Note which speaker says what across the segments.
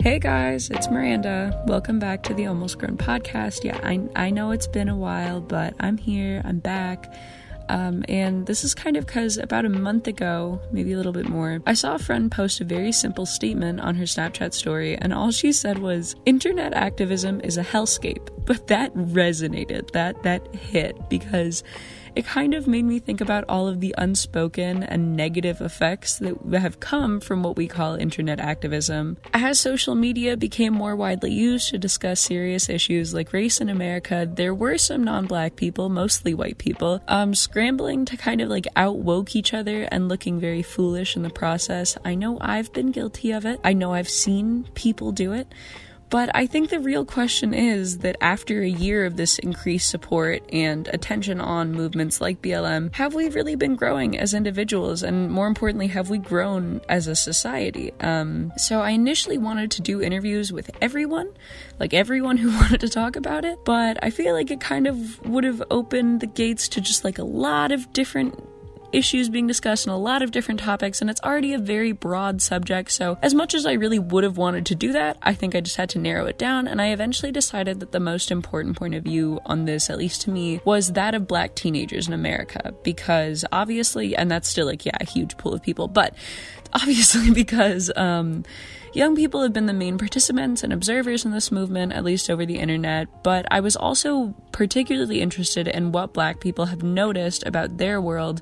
Speaker 1: Hey guys, it's Miranda. Welcome back to the Almost Grown podcast. Yeah, I, I know it's been a while, but I'm here, I'm back. Um, and this is kind of because about a month ago, maybe a little bit more, I saw a friend post a very simple statement on her Snapchat story, and all she said was, "Internet activism is a hellscape." But that resonated. That that hit because it kind of made me think about all of the unspoken and negative effects that have come from what we call internet activism. As social media became more widely used to discuss serious issues like race in America, there were some non black people, mostly white people, um, scrambling to kind of like out woke each other and looking very foolish in the process. I know I've been guilty of it, I know I've seen people do it. But I think the real question is that after a year of this increased support and attention on movements like BLM, have we really been growing as individuals? And more importantly, have we grown as a society? Um, so I initially wanted to do interviews with everyone, like everyone who wanted to talk about it, but I feel like it kind of would have opened the gates to just like a lot of different issues being discussed and a lot of different topics, and it's already a very broad subject. So, as much as I really would have wanted to do that, I think I just had to narrow it down, and I eventually decided that the most important point of view on this, at least to me, was that of black teenagers in America. Because obviously, and that's still like, yeah, a huge pool of people, but obviously, because, um, Young people have been the main participants and observers in this movement, at least over the internet, but I was also particularly interested in what black people have noticed about their world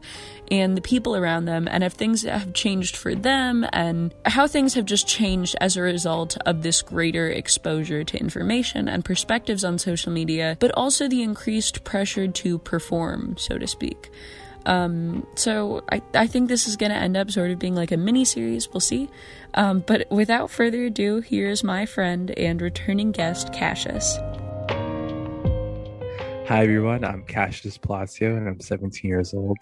Speaker 1: and the people around them, and if things have changed for them, and how things have just changed as a result of this greater exposure to information and perspectives on social media, but also the increased pressure to perform, so to speak. Um, so I, I think this is going to end up sort of being like a mini series. We'll see. Um, but without further ado, here's my friend and returning guest, Cassius.
Speaker 2: Hi, everyone. I'm Cassius Palacio, and I'm 17 years old.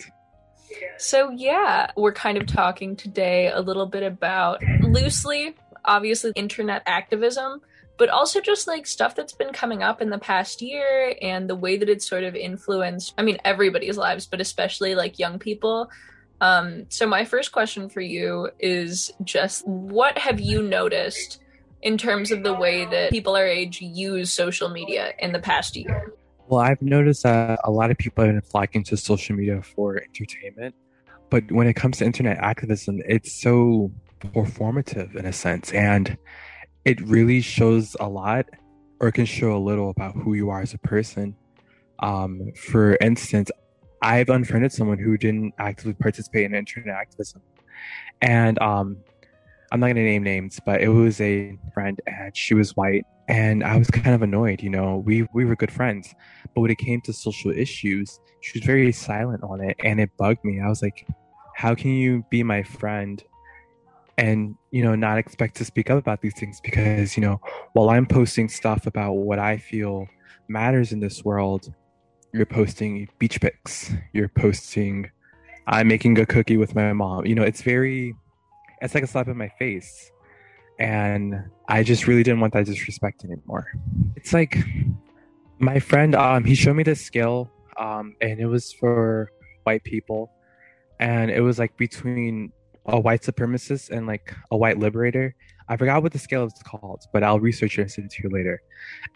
Speaker 1: So, yeah, we're kind of talking today a little bit about loosely, obviously, internet activism, but also just like stuff that's been coming up in the past year and the way that it's sort of influenced, I mean, everybody's lives, but especially like young people. Um, so, my first question for you is just what have you noticed in terms of the way that people our age use social media in the past year?
Speaker 2: Well, I've noticed that a lot of people have been flocking to social media for entertainment. But when it comes to internet activism, it's so performative in a sense. And it really shows a lot or can show a little about who you are as a person. Um, for instance, I've unfriended someone who didn't actively participate in internet activism. And um, I'm not going to name names, but it was a friend and she was white. And I was kind of annoyed, you know, we, we were good friends. But when it came to social issues, she was very silent on it and it bugged me. I was like, how can you be my friend and you know not expect to speak up about these things because you know while i'm posting stuff about what i feel matters in this world you're posting beach pics. You're posting i'm making a cookie with my mom. You know it's very it's like a slap in my face. And i just really didn't want that disrespect anymore. It's like my friend um he showed me this skill um and it was for white people. And it was like between a white supremacist and like a white liberator. I forgot what the scale is called, but I'll research it and send it to you later.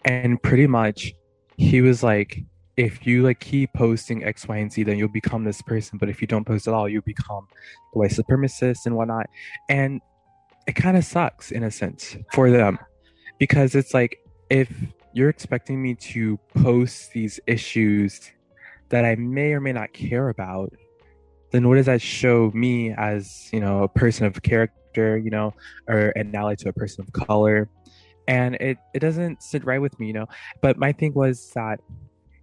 Speaker 2: And pretty much, he was like, if you like keep posting X, Y, and Z, then you'll become this person. But if you don't post at all, you become the white supremacist and whatnot. And it kind of sucks in a sense for them because it's like if you're expecting me to post these issues that I may or may not care about, then what does that show me as you know a person of character you know or an ally to a person of color? And it it doesn't sit right with me you know? But my thing was that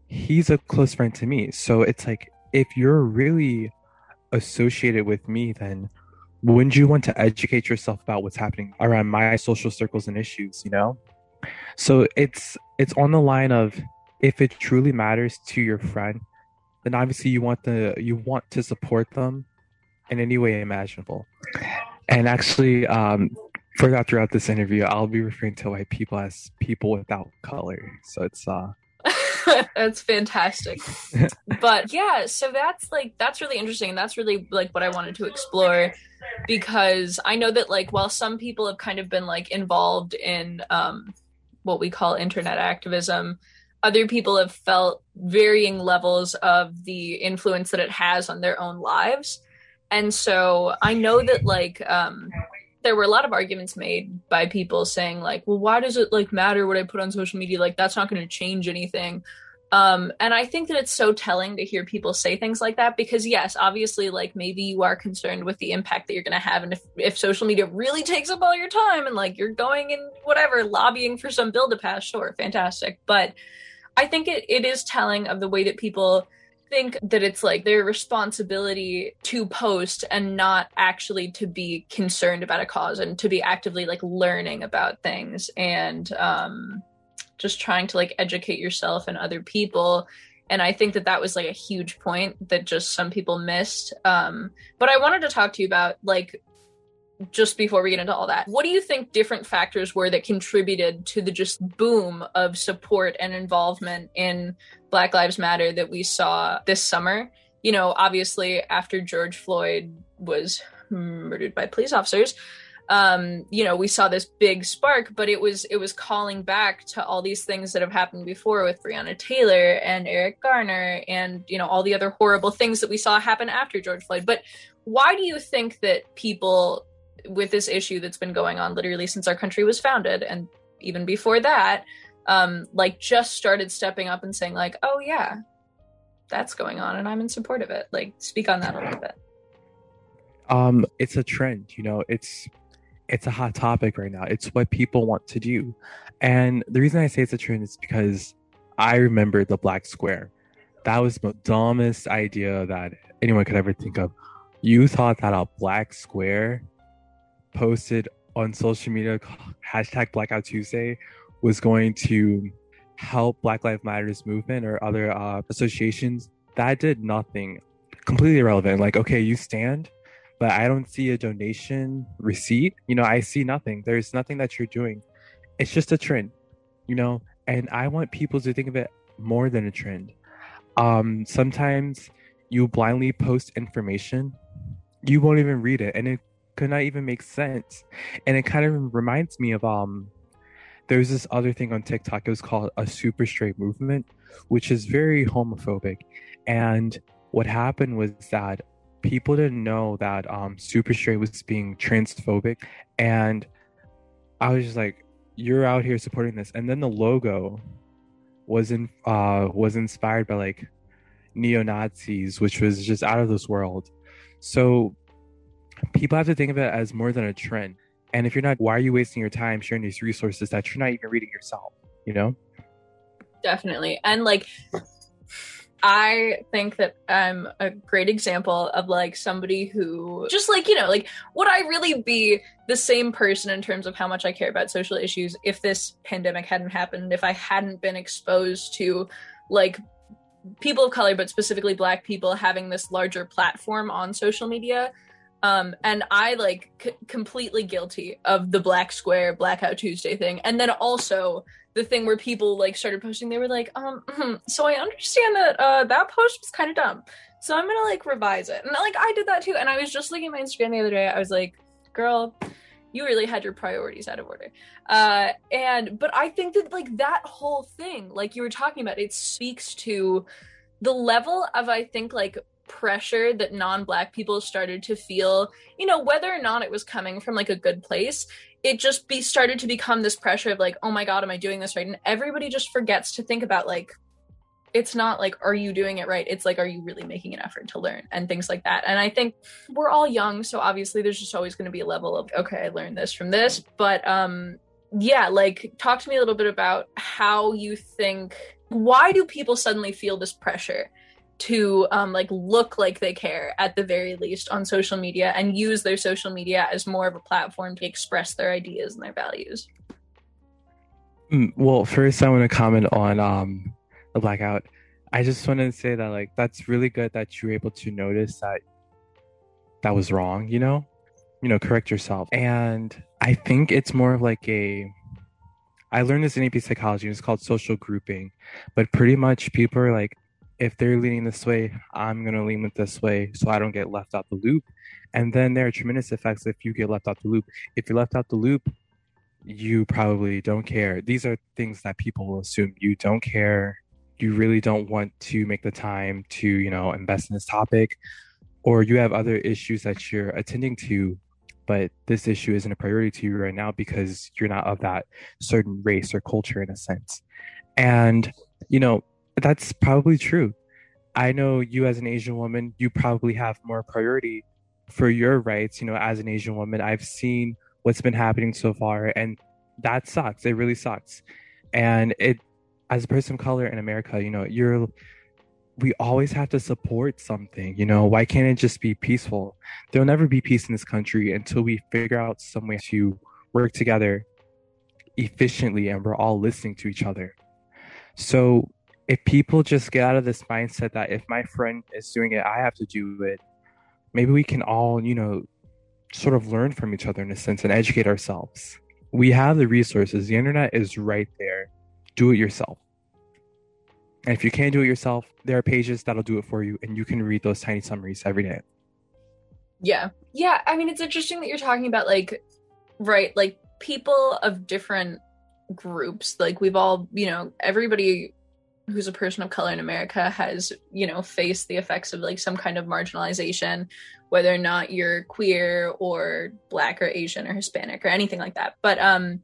Speaker 2: he's a close friend to me. So it's like if you're really associated with me then wouldn't you want to educate yourself about what's happening around my social circles and issues you know? So it's it's on the line of if it truly matters to your friend then obviously you want the you want to support them in any way imaginable. And actually, um, further throughout this interview, I'll be referring to white people as people without color. So it's uh,
Speaker 1: that's fantastic. but yeah, so that's like that's really interesting. And that's really like what I wanted to explore because I know that like while some people have kind of been like involved in um what we call internet activism, other people have felt varying levels of the influence that it has on their own lives. And so I know that like um there were a lot of arguments made by people saying like well why does it like matter what i put on social media? Like that's not going to change anything. Um and i think that it's so telling to hear people say things like that because yes obviously like maybe you are concerned with the impact that you're going to have. And if, if social media really takes up all your time and like you're going and whatever lobbying for some bill to pass sure fantastic. But i think it, it is telling of the way that people think that it's like their responsibility to post and not actually to be concerned about a cause and to be actively like learning about things and um just trying to like educate yourself and other people. And i think that that was like a huge point that just some people missed. Um but i wanted to talk to you about like just before we get into all that, what do you think different factors were that contributed to the just boom of support and involvement in Black Lives Matter that we saw this summer? You know, obviously, after George Floyd was murdered by police officers, um, you know, we saw this big spark, but it was it was calling back to all these things that have happened before with Breonna Taylor and Eric Garner and you know all the other horrible things that we saw happen after George Floyd. But why do you think that people with this issue that's been going on literally since our country was founded and even before that um like just started stepping up and saying like oh yeah that's going on and i'm in support of it. Like speak on that a little bit.
Speaker 2: Um it's a trend you know it's it's a hot topic right now. It's what people want to do. And the reason i say it's a trend is because i remember the black square. That was the dumbest idea that anyone could ever think of. You thought that a black square posted on social media hashtag blackout tuesday was going to help black lives matters movement or other uh, associations that did nothing completely irrelevant. Like okay you stand but i don't see a donation receipt. You know i see nothing. There's nothing that you're doing. It's just a trend you know and i want people to think of it more than a trend. Um sometimes you blindly post information. You won't even read it and it could not even make sense. And it kind of reminds me of um there's this other thing on TikTok. It was called a super straight movement, which is very homophobic. And what happened was that people didn't know that um super straight was being transphobic. And I was just like, you're out here supporting this. And then the logo was in uh was inspired by like neo Nazis, which was just out of this world. So people have to think of it as more than a trend. And if you're not, why are you wasting your time sharing these resources that you're not even reading yourself? You know?
Speaker 1: Definitely. And like, I think that I'm a great example of like somebody who just like, you know, like would I really be the same person in terms of how much I care about social issues if this pandemic hadn't happened, if I hadn't been exposed to like people of color, but specifically black people having this larger platform on social media? Um, and I like c- completely guilty of the Black Square Blackout Tuesday thing, and then also the thing where people like started posting. They were like, um, so I understand that uh, that post was kind of dumb, so I'm gonna like revise it. And like I did that too. And I was just looking at my Instagram the other day. I was like, girl, you really had your priorities out of order. Uh, and but I think that like that whole thing, like you were talking about, it speaks to the level of I think like pressure that non-black people started to feel you know whether or not it was coming from like a good place it just be started to become this pressure of like oh my god am i doing this right? And everybody just forgets to think about like it's not like are you doing it right? It's like are you really making an effort to learn? And things like that. And i think we're all young so obviously there's just always going to be a level of okay i learned this from this. But um yeah like talk to me a little bit about how you think why do people suddenly feel this pressure to um, like look like they care at the very least on social media and use their social media as more of a platform to express their ideas and their values.
Speaker 2: Mm, well first i want to comment on um, the blackout. I just wanted to say that like that's really good that you were able to notice that that was wrong you know? You know correct yourself. And i think it's more of like a I learned this in AP psychology. and It's called social grouping, but pretty much people are like, if they're leaning this way, I'm gonna lean it this way, so I don't get left out the loop. And then there are tremendous effects if you get left out the loop. If you're left out the loop, you probably don't care. These are things that people will assume you don't care. You really don't want to make the time to, you know, invest in this topic, or you have other issues that you're attending to, but this issue isn't a priority to you right now because you're not of that certain race or culture in a sense. And, you know, that's probably true. I know you as an Asian woman, you probably have more priority for your rights, you know, as an Asian woman. I've seen what's been happening so far and that sucks. It really sucks. And it as a person of color in America, you know, you're we always have to support something, you know, why can't it just be peaceful? There'll never be peace in this country until we figure out some way to work together efficiently and we're all listening to each other. So if people just get out of this mindset that if my friend is doing it, I have to do it, maybe we can all, you know, sort of learn from each other in a sense and educate ourselves. We have the resources, the internet is right there. Do it yourself. And if you can't do it yourself, there are pages that'll do it for you, and you can read those tiny summaries every day.
Speaker 1: Yeah. Yeah. I mean, it's interesting that you're talking about, like, right, like people of different groups. Like, we've all, you know, everybody who's a person of color in America has, you know, faced the effects of like some kind of marginalization, whether or not you're queer or black or Asian or Hispanic or anything like that. But um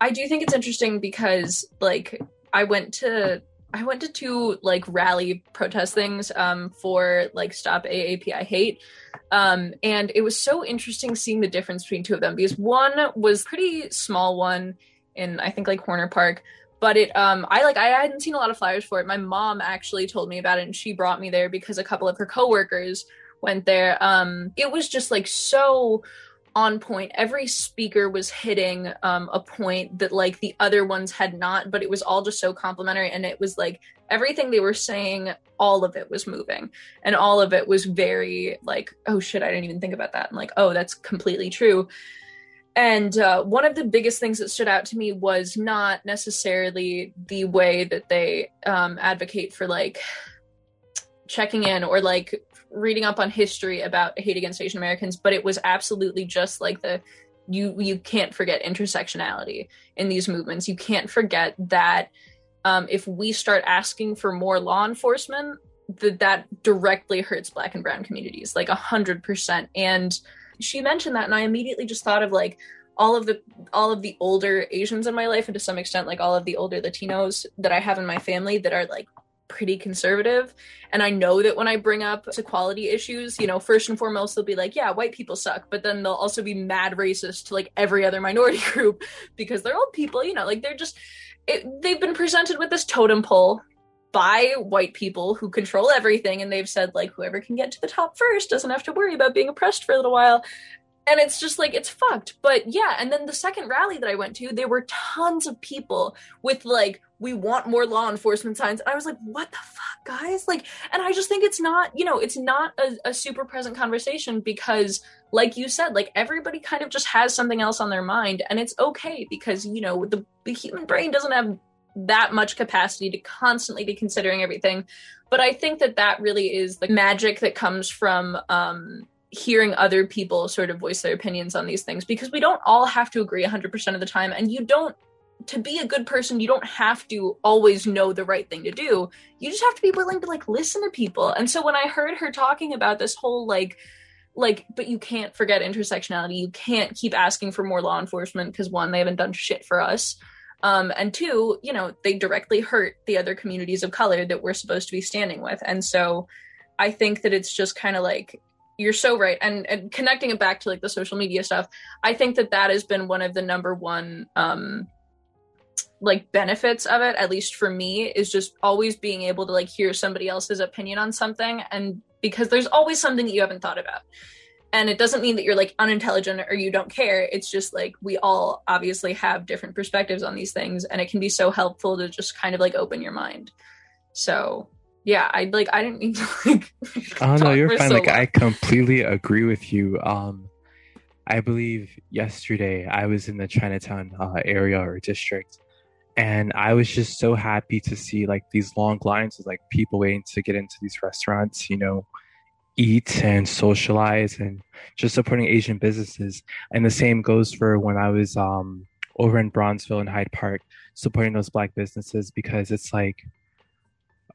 Speaker 1: I do think it's interesting because like I went to I went to two like rally protest things um, for like Stop AAPI Hate. Um, and it was so interesting seeing the difference between two of them because one was pretty small one in I think like Horner Park, but it um I like I hadn't seen a lot of flyers for it. My mom actually told me about it and she brought me there because a couple of her coworkers went there. Um it was just like so on point. Every speaker was hitting um, a point that like the other ones had not, but it was all just so complimentary. And it was like everything they were saying, all of it was moving, and all of it was very like, oh shit, I didn't even think about that. And like, oh, that's completely true. And uh, one of the biggest things that stood out to me was not necessarily the way that they um, advocate for like checking in or like reading up on history about hate against Asian Americans, but it was absolutely just like the you you can't forget intersectionality in these movements. You can't forget that um, if we start asking for more law enforcement, that that directly hurts Black and Brown communities, like a hundred percent. And she mentioned that, and I immediately just thought of like all of the all of the older Asians in my life, and to some extent, like all of the older Latinos that I have in my family that are like pretty conservative. And i know that when i bring up equality issues you know first and foremost they'll be like yeah white people suck. But then they'll also be mad racist to like every other minority group because they're old people you know like they're just it, they've been presented with this totem pole by white people who control everything and they've said like whoever can get to the top first doesn't have to worry about being oppressed for a little while. And it's just like it's fucked. But yeah and then the second rally that i went to there were tons of people with like we want more law enforcement signs. And i was like what the fuck guys? Like and i just think it's not you know it's not a, a super present conversation because like you said like everybody kind of just has something else on their mind. And it's okay because you know the, the human brain doesn't have that much capacity to constantly be considering everything. But i think that that really is the magic that comes from um hearing other people sort of voice their opinions on these things because we don't all have to agree 100% of the time. And you don't to be a good person you don't have to always know the right thing to do. You just have to be willing to like listen to people. And so when i heard her talking about this whole like like but you can't forget intersectionality. You can't keep asking for more law enforcement because one they haven't done shit for us um, and two you know they directly hurt the other communities of color that we're supposed to be standing with. And so i think that it's just kind of like you're so right. And, and connecting it back to like the social media stuff i think that that has been one of the number one um like benefits of it at least for me is just always being able to like hear somebody else's opinion on something. And because there's always something that you haven't thought about and it doesn't mean that you're like unintelligent or you don't care it's just like we all obviously have different perspectives on these things and it can be so helpful to just kind of like open your mind so yeah, I like I didn't mean to like
Speaker 2: Oh no, you're fine. So like long. I completely agree with you. Um I believe yesterday I was in the Chinatown uh, area or district, and I was just so happy to see like these long lines of like people waiting to get into these restaurants, you know, eat and socialize and just supporting Asian businesses. And the same goes for when I was um, over in Bronzeville and Hyde Park supporting those black businesses because it's like,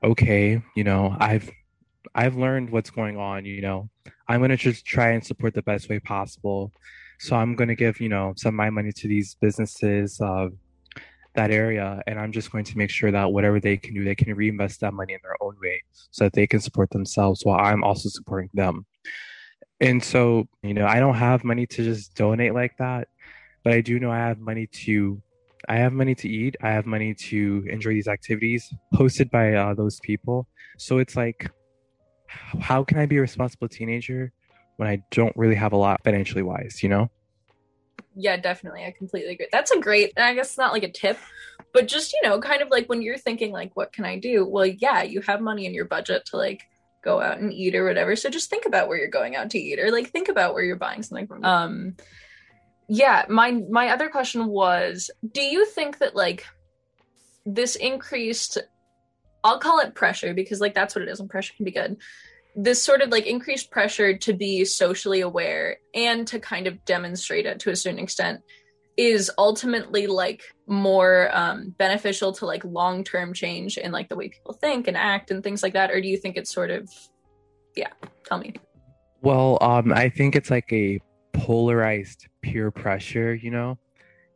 Speaker 2: okay, you know, I've I've learned what's going on, you know. I'm gonna just try and support the best way possible. So I'm gonna give, you know, some of my money to these businesses, uh, that area, and I'm just going to make sure that whatever they can do, they can reinvest that money in their own way so that they can support themselves while I'm also supporting them. And so, you know, I don't have money to just donate like that, but I do know I have money to I have money to eat. I have money to enjoy these activities hosted by uh, those people. So it's like how can I be a responsible teenager when I don't really have a lot financially wise, you know?
Speaker 1: Yeah, definitely. I completely agree. That's a great, I guess it's not like a tip, but just, you know, kind of like when you're thinking, like, what can I do? Well, yeah, you have money in your budget to like go out and eat or whatever. So just think about where you're going out to eat or like think about where you're buying something from. Um, yeah, my my other question was, do you think that like this increased I'll call it pressure because like that's what it is and pressure can be good. This sort of like increased pressure to be socially aware and to kind of demonstrate it to a certain extent is ultimately like more um, beneficial to like long term change in like the way people think and act and things like that or do you think it's sort of yeah tell me
Speaker 2: well um i think it's like a polarized peer pressure you know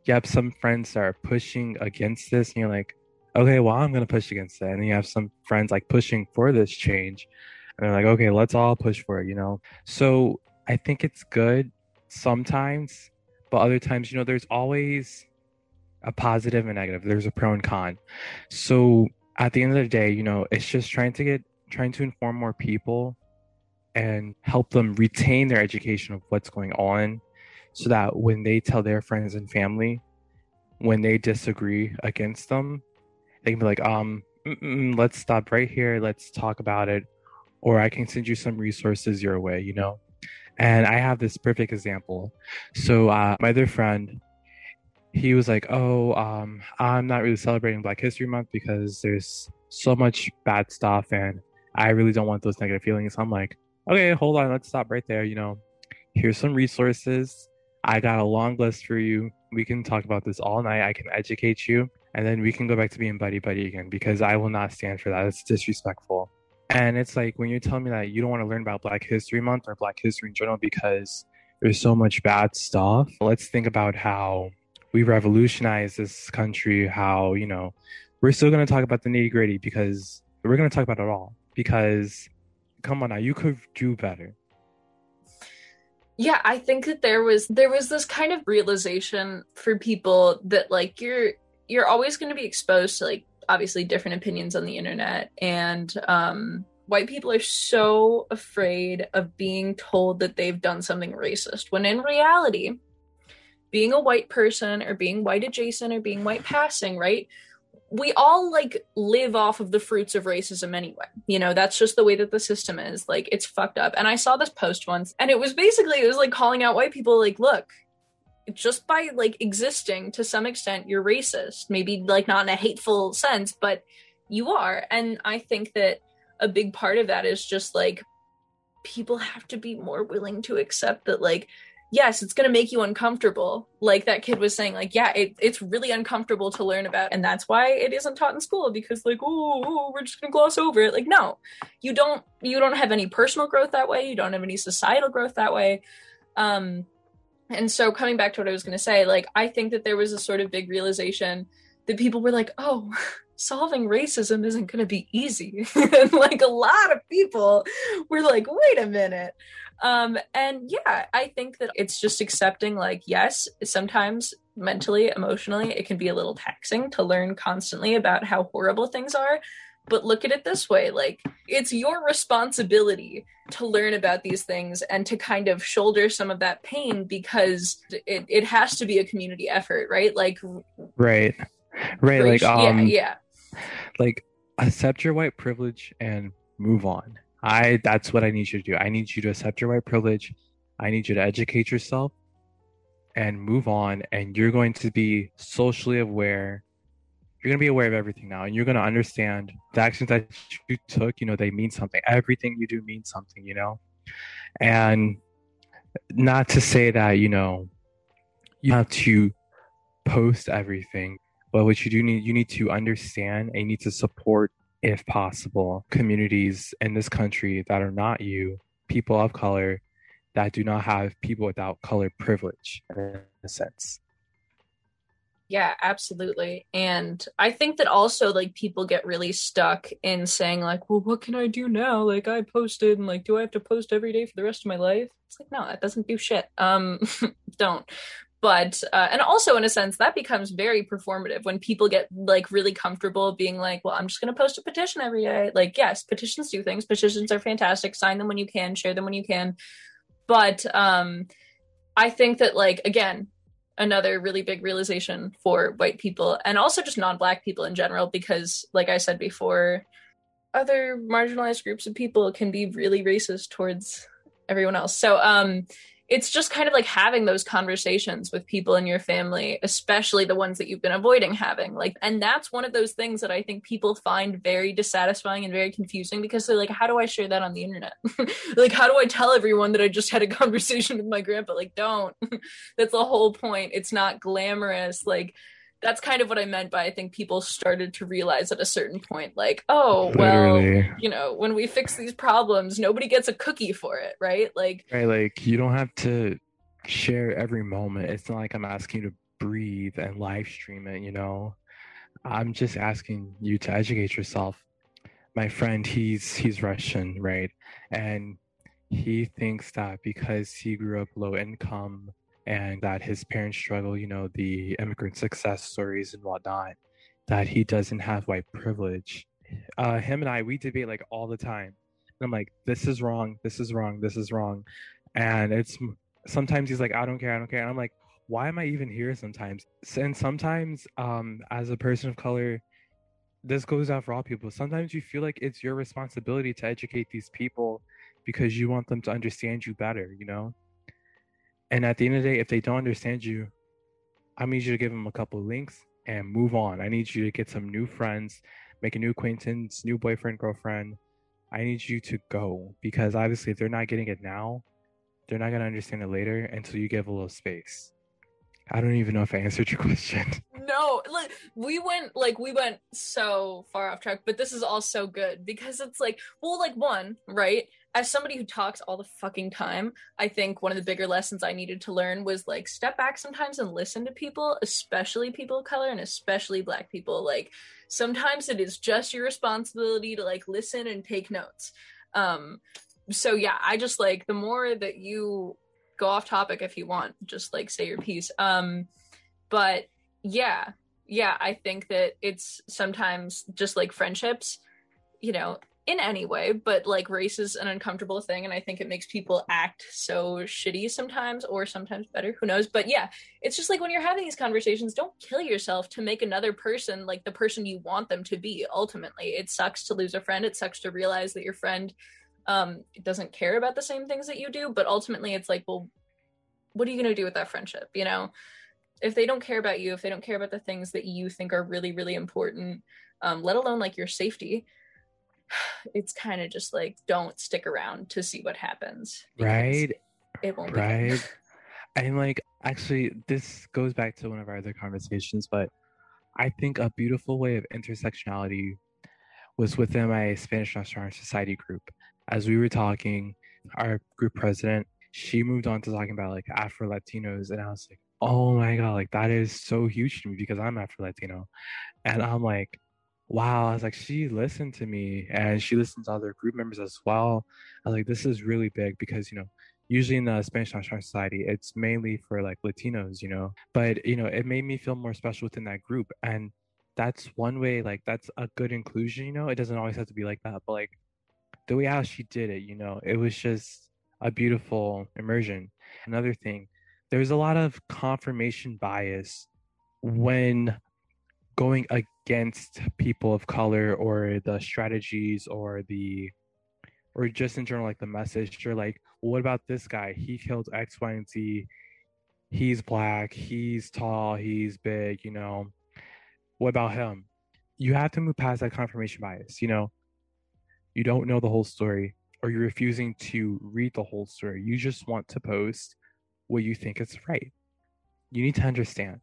Speaker 2: you have some friends that are pushing against this and you're like okay, well, I'm going to push against that. And you have some friends like pushing for this change. And they're like, okay, let's all push for it, you know? So I think it's good sometimes, but other times, you know, there's always a positive and negative. There's a pro and con. So at the end of the day, you know, it's just trying to get, trying to inform more people and help them retain their education of what's going on so that when they tell their friends and family, when they disagree against them, they can be like, um, mm, mm, mm, let's stop right here. Let's talk about it. Or I can send you some resources your way, you know? And I have this perfect example. So, uh, my other friend, he was like, Oh, um, I'm not really celebrating Black History Month because there's so much bad stuff and I really don't want those negative feelings. I'm like, Okay, hold on, let's stop right there. You know, here's some resources. I got a long list for you. We can talk about this all night. I can educate you and then we can go back to being buddy buddy again because I will not stand for that. It's disrespectful. And it's like when you're telling me that you don't want to learn about Black History Month or Black History in general because there's so much bad stuff. Let's think about how we revolutionized this country, how, you know, we're still going to talk about the nitty gritty because we're going to talk about it all. Because, come on now, you could do better.
Speaker 1: Yeah, I think that there was there was this kind of realization for people that like you're you're always going to be exposed to like obviously different opinions on the internet and um white people are so afraid of being told that they've done something racist when in reality being a white person or being white adjacent or being white passing right we all like live off of the fruits of racism anyway. You know that's just the way that the system is. Like it's fucked up. And i saw this post once and it was basically it was like calling out white people like look just by like existing to some extent you're racist. Maybe like not in a hateful sense but you are. And i think that a big part of that is just like people have to be more willing to accept that like yes it's going to make you uncomfortable. Like that kid was saying like yeah it, it's really uncomfortable to learn about and that's why it isn't taught in school because like oh we're just going to gloss over it. Like no. You don't you don't have any personal growth that way. You don't have any societal growth that way. Um and so coming back to what I was going to say, like I think that there was a sort of big realization that people were like, "Oh, solving racism isn't going to be easy." and like a lot of people were like, "Wait a minute." Um and yeah, I think that it's just accepting like yes, sometimes mentally, emotionally, it can be a little taxing to learn constantly about how horrible things are, but look at it this way like it's your responsibility to learn about these things and to kind of shoulder some of that pain because it, it has to be a community effort right? Like
Speaker 2: right. Right like um
Speaker 1: yeah,
Speaker 2: yeah. like accept your white privilege and move on. I that's what i need you to do. I need you to accept your white privilege. I need you to educate yourself and move on. And you're going to be socially aware you're going to be aware of everything now and you're going to understand the actions that you took you know they mean something. Everything you do means something you know? And not to say that you know you have to post everything but what you do need you need to understand and you need to support if possible communities in this country that are not you people of color that do not have people without color privilege in a sense
Speaker 1: yeah, absolutely. And I think that also like people get really stuck in saying like, well, what can I do now? Like I posted and like do I have to post every day for the rest of my life? It's like no, that doesn't do shit. Um don't. But uh, and also in a sense that becomes very performative when people get like really comfortable being like, well, I'm just going to post a petition every day. Like, yes, petitions do things. Petitions are fantastic. Sign them when you can, share them when you can. But um I think that like again, another really big realization for white people and also just non-black people in general because like i said before other marginalized groups of people can be really racist towards everyone else. So um it's just kind of like having those conversations with people in your family, especially the ones that you've been avoiding having. Like, and that's one of those things that I think people find very dissatisfying and very confusing because they're like, how do I share that on the internet? like, how do I tell everyone that I just had a conversation with my grandpa? Like, don't. that's the whole point. It's not glamorous. Like, that's kind of what I meant by I think people started to realize at a certain point, like, oh, Literally. well, you know, when we fix these problems, nobody gets a cookie for it, right? Like,
Speaker 2: right, like you don't have to share every moment. It's not like I'm asking you to breathe and live stream it, you know. I'm just asking you to educate yourself. My friend, he's he's Russian, right? And he thinks that because he grew up low income and that his parents struggle, you know, the immigrant success stories and whatnot, that he doesn't have white privilege. Uh, him and I, we debate like all the time. And I'm like, this is wrong, this is wrong, this is wrong. And it's sometimes he's like, I don't care, I don't care. And I'm like, why am I even here sometimes? And sometimes, um, as a person of color, this goes out for all people. Sometimes you feel like it's your responsibility to educate these people because you want them to understand you better, you know? And at the end of the day, if they don't understand you, I need you to give them a couple links and move on. I need you to get some new friends, make a new acquaintance, new boyfriend, girlfriend. I need you to go because obviously, if they're not getting it now, they're not going to understand it later until you give a little space. I don't even know if I answered your question.
Speaker 1: No, like we went like we went so far off track, but this is all so good because it's like, well, like one, right? As somebody who talks all the fucking time, I think one of the bigger lessons I needed to learn was like step back sometimes and listen to people, especially people of color and especially black people. Like sometimes it is just your responsibility to like listen and take notes. Um so yeah, I just like the more that you go off topic if you want, just like say your piece. Um but yeah, yeah, I think that it's sometimes just like friendships, you know, in any way, but like race is an uncomfortable thing, and I think it makes people act so shitty sometimes, or sometimes better. Who knows? But yeah, it's just like when you're having these conversations, don't kill yourself to make another person like the person you want them to be. Ultimately, it sucks to lose a friend. It sucks to realize that your friend um, doesn't care about the same things that you do. But ultimately, it's like, well, what are you going to do with that friendship? You know, if they don't care about you, if they don't care about the things that you think are really, really important, um, let alone like your safety it's kind of just like don't stick around to see what happens
Speaker 2: right.
Speaker 1: it won't
Speaker 2: right. and like actually this goes back to one of our other conversations but i think a beautiful way of intersectionality was within my spanish restaurant society group. As we were talking our group president she moved on to talking about like afro latinos and i was like oh my god like that is so huge to me because i'm afro latino. And i'm like wow, I was like, she listened to me and she listened to other group members as well. I was like, this is really big because, you know, usually in the Spanish National Society, it's mainly for like Latinos, you know, but, you know, it made me feel more special within that group. And that's one way, like, that's a good inclusion, you know, it doesn't always have to be like that, but like the way how she did it, you know, it was just a beautiful immersion. Another thing, there's a lot of confirmation bias when going against people of color or the strategies or the or just in general like the message you're like well, what about this guy he killed x y and z he's black, he's tall, he's big, you know. What about him? You have to move past that confirmation bias, you know. You don't know the whole story or you're refusing to read the whole story. You just want to post what you think is right. You need to understand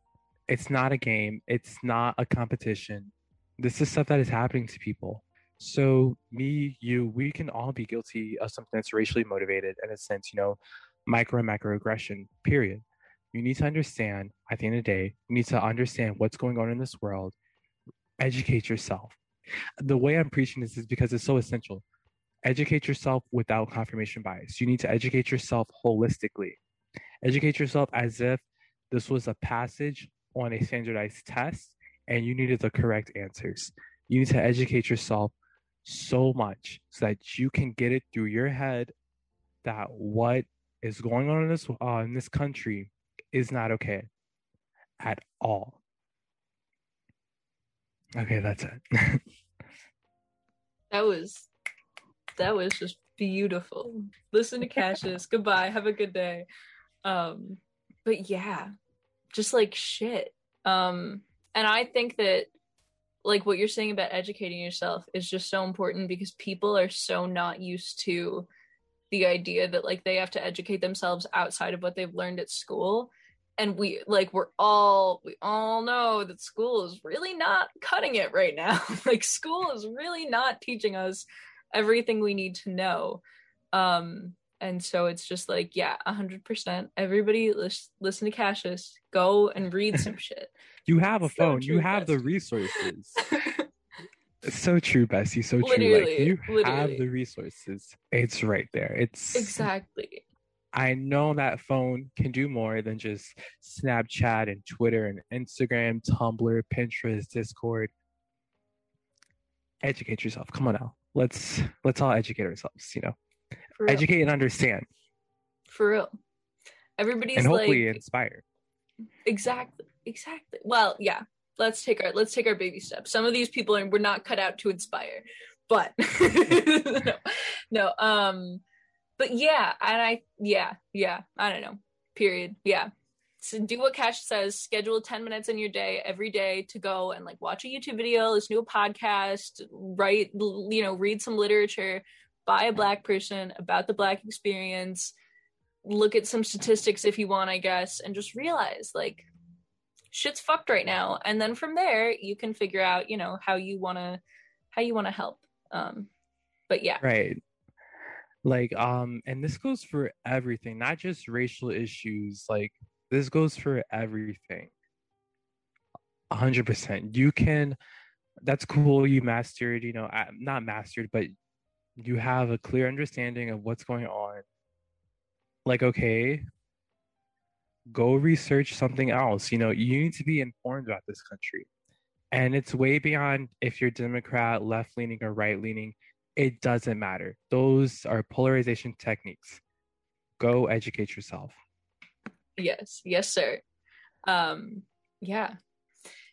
Speaker 2: it's not a game, it's not a competition. This is stuff that is happening to people. So, me, you, we can all be guilty of something that's racially motivated in a sense, you know, micro and macroaggression, period. You need to understand at the end of the day, you need to understand what's going on in this world, educate yourself. The way I'm preaching this is because it's so essential. Educate yourself without confirmation bias. You need to educate yourself holistically. Educate yourself as if this was a passage on a standardized test and you needed the correct answers. You need to educate yourself so much so that you can get it through your head that what is going on in this uh, in this country is not okay at all. Okay, that's it.
Speaker 1: that was that was just beautiful. Listen to Cassius. Goodbye. Have a good day. Um, but yeah, just like shit. Um, and I think that like what you're saying about educating yourself is just so important because people are so not used to the idea that like they have to educate themselves outside of what they've learned at school. And we like we're all we all know that school is really not cutting it right now. Like school is really not teaching us everything we need to know. Um and so it's just like yeah 100% everybody lis- listen to cassius go and read some shit
Speaker 2: you have a so phone true, you have Bessie. the resources it's so true bessie so literally, true like you literally. have the resources it's right there it's
Speaker 1: exactly
Speaker 2: I know that phone can do more than just Snapchat and Twitter and Instagram, Tumblr, Pinterest, Discord. Educate yourself. Come on now. Let's let's all educate ourselves, you know. Educate and understand.
Speaker 1: For real. Everybody's
Speaker 2: and hopefully
Speaker 1: like,
Speaker 2: inspire.
Speaker 1: Exactly. Exactly. Well, yeah. Let's take our let's take our baby steps. Some of these people are we're not cut out to inspire. But no, no. Um but yeah, and I yeah, yeah, I don't know. Period. Yeah. So do what Cash says, schedule 10 minutes in your day every day to go and like watch a YouTube video, listen to a podcast, write, you know, read some literature by a black person about the black experience, look at some statistics if you want, I guess, and just realize like shit's fucked right now. And then from there you can figure out, you know, how you wanna how you wanna help. Um but yeah.
Speaker 2: Right like um and this goes for everything not just racial issues like this goes for everything 100% you can that's cool you mastered you know not mastered but you have a clear understanding of what's going on like okay go research something else you know you need to be informed about this country and it's way beyond if you're democrat left leaning or right leaning it doesn't matter. Those are polarization techniques. Go educate yourself.
Speaker 1: Yes, yes, sir. Um, yeah.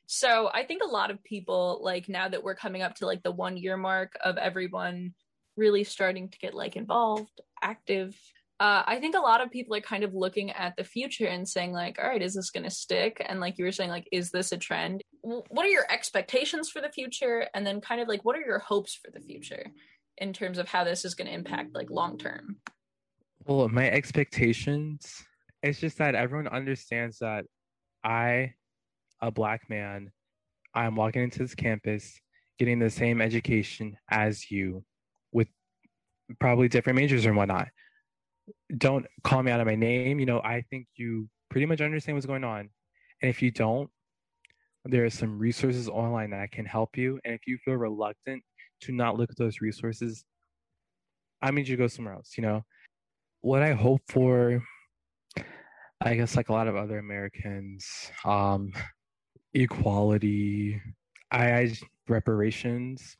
Speaker 1: So I think a lot of people, like now that we're coming up to like the one year mark of everyone really starting to get like involved, active. Uh, I think a lot of people are kind of looking at the future and saying like, all right, is this going to stick? And like you were saying, like, is this a trend? What are your expectations for the future? And then kind of like, what are your hopes for the future? in terms of how this is going to impact like long term?
Speaker 2: Well, my expectations it's just that everyone understands that I, a black man, I'm walking into this campus getting the same education as you probably different majors and whatnot. Don't call me out of my name. You know, I think you pretty much understand what's going on. And if you don't, there are some resources online that can help you. And if you feel reluctant to not look at those resources, I mean, you go somewhere else, you know? What I hope for, I guess, like a lot of other Americans, um, equality, I, I reparations,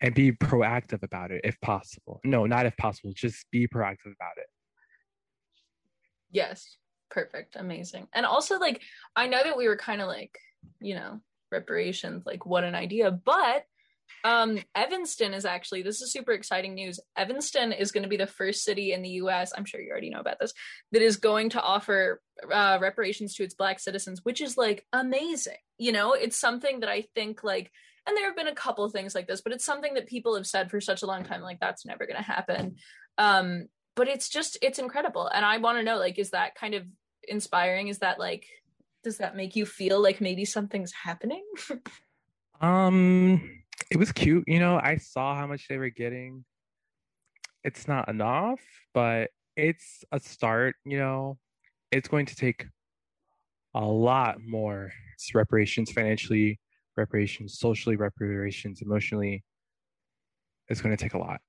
Speaker 2: and be proactive about it if possible. No, not if possible, just be proactive about it.
Speaker 1: Yes, perfect, amazing. And also, like, I know that we were kind of like, you know, reparations, like, what an idea, but Um, Evanston is actually this is super exciting news. Evanston is going to be the first city in the U.S. I'm sure you already know about this that is going to offer uh, reparations to its Black citizens, which is like amazing. You know, it's something that I think like, and there have been a couple things like this, but it's something that people have said for such a long time, like that's never going to happen. Um, but it's just it's incredible, and I want to know like, is that kind of inspiring? Is that like, does that make you feel like maybe something's happening?
Speaker 2: um it was cute. You know, I saw how much they were getting. It's not enough, but it's a start. You know, it's going to take a lot more reparations financially, reparations socially, reparations emotionally. It's going to take a lot.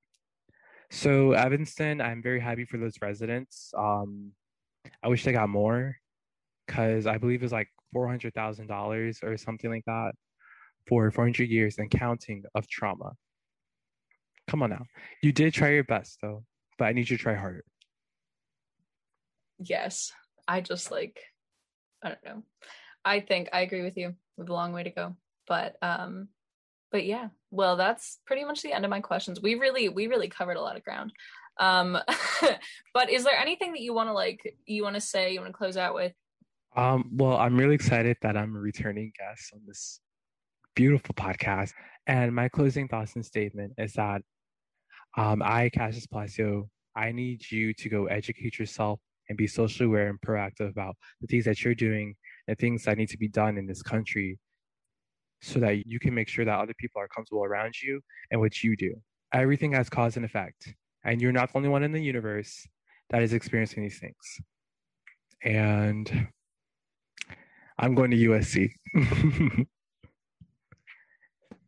Speaker 2: So Evanston, I'm very happy for those residents. Um, I wish they got more because I believe it's like four hundred thousand dollars or something like that for 400 years and counting of trauma. Come on now. You did try your best though, but I need you to try harder.
Speaker 1: Yes. I just like I don't know. I think I agree with you. We have a long way to go. But um but yeah. Well, that's pretty much the end of my questions. We really we really covered a lot of ground. Um but is there anything that you want to like you want to say, you want to close out with?
Speaker 2: Um well, I'm really excited that I'm a returning guest on this beautiful podcast. And my closing thoughts and statement is that um, I, Cassius Palacio, I need you to go educate yourself and be socially aware and proactive about the things that you're doing and things that need to be done in this country so that you can make sure that other people are comfortable around you and what you do. Everything has cause and effect. And you're not the only one in the universe that is experiencing these things. And I'm going to USC.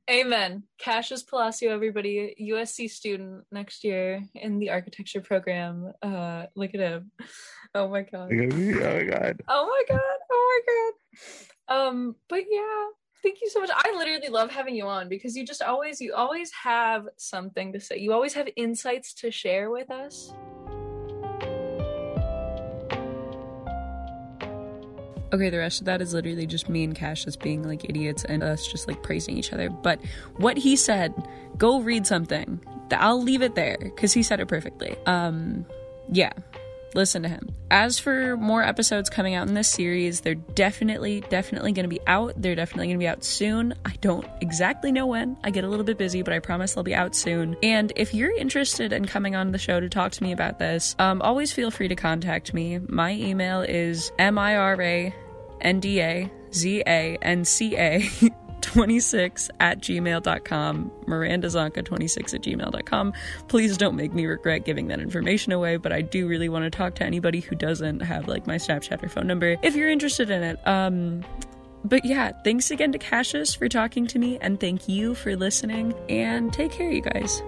Speaker 1: Amen. Cassius Palacio, everybody, USC student next year in the architecture program. Uh, look at him. Oh my god.
Speaker 2: Oh my god.
Speaker 1: Oh my god. Oh my god. Um, but yeah, thank you so much. I literally love having you on because you just always you always have something to say. You always have insights to share with us.
Speaker 3: Okay, the rest of that is literally just me and Cash just being like idiots and us just like praising each other. But what he said, go read something. I'll leave it there because he said it perfectly. Um, yeah, listen to him. As for more episodes coming out in this series, they're definitely, definitely going to be out. They're definitely going to be out soon. I don't exactly know when. I get a little bit busy, but I promise they'll be out soon. And if you're interested in coming on the show to talk to me about this, um, always feel free to contact me. My email is mira NDA ZA NCA 26 at gmail.com, Miranda Zanca 26 at gmail.com. Please don't make me regret giving that information away, but I do really want to talk to anybody who doesn't have like my Snapchat or phone number if you're interested in it. Um, but yeah, thanks again to Cassius for talking to me, and thank you for listening, and take care, you guys.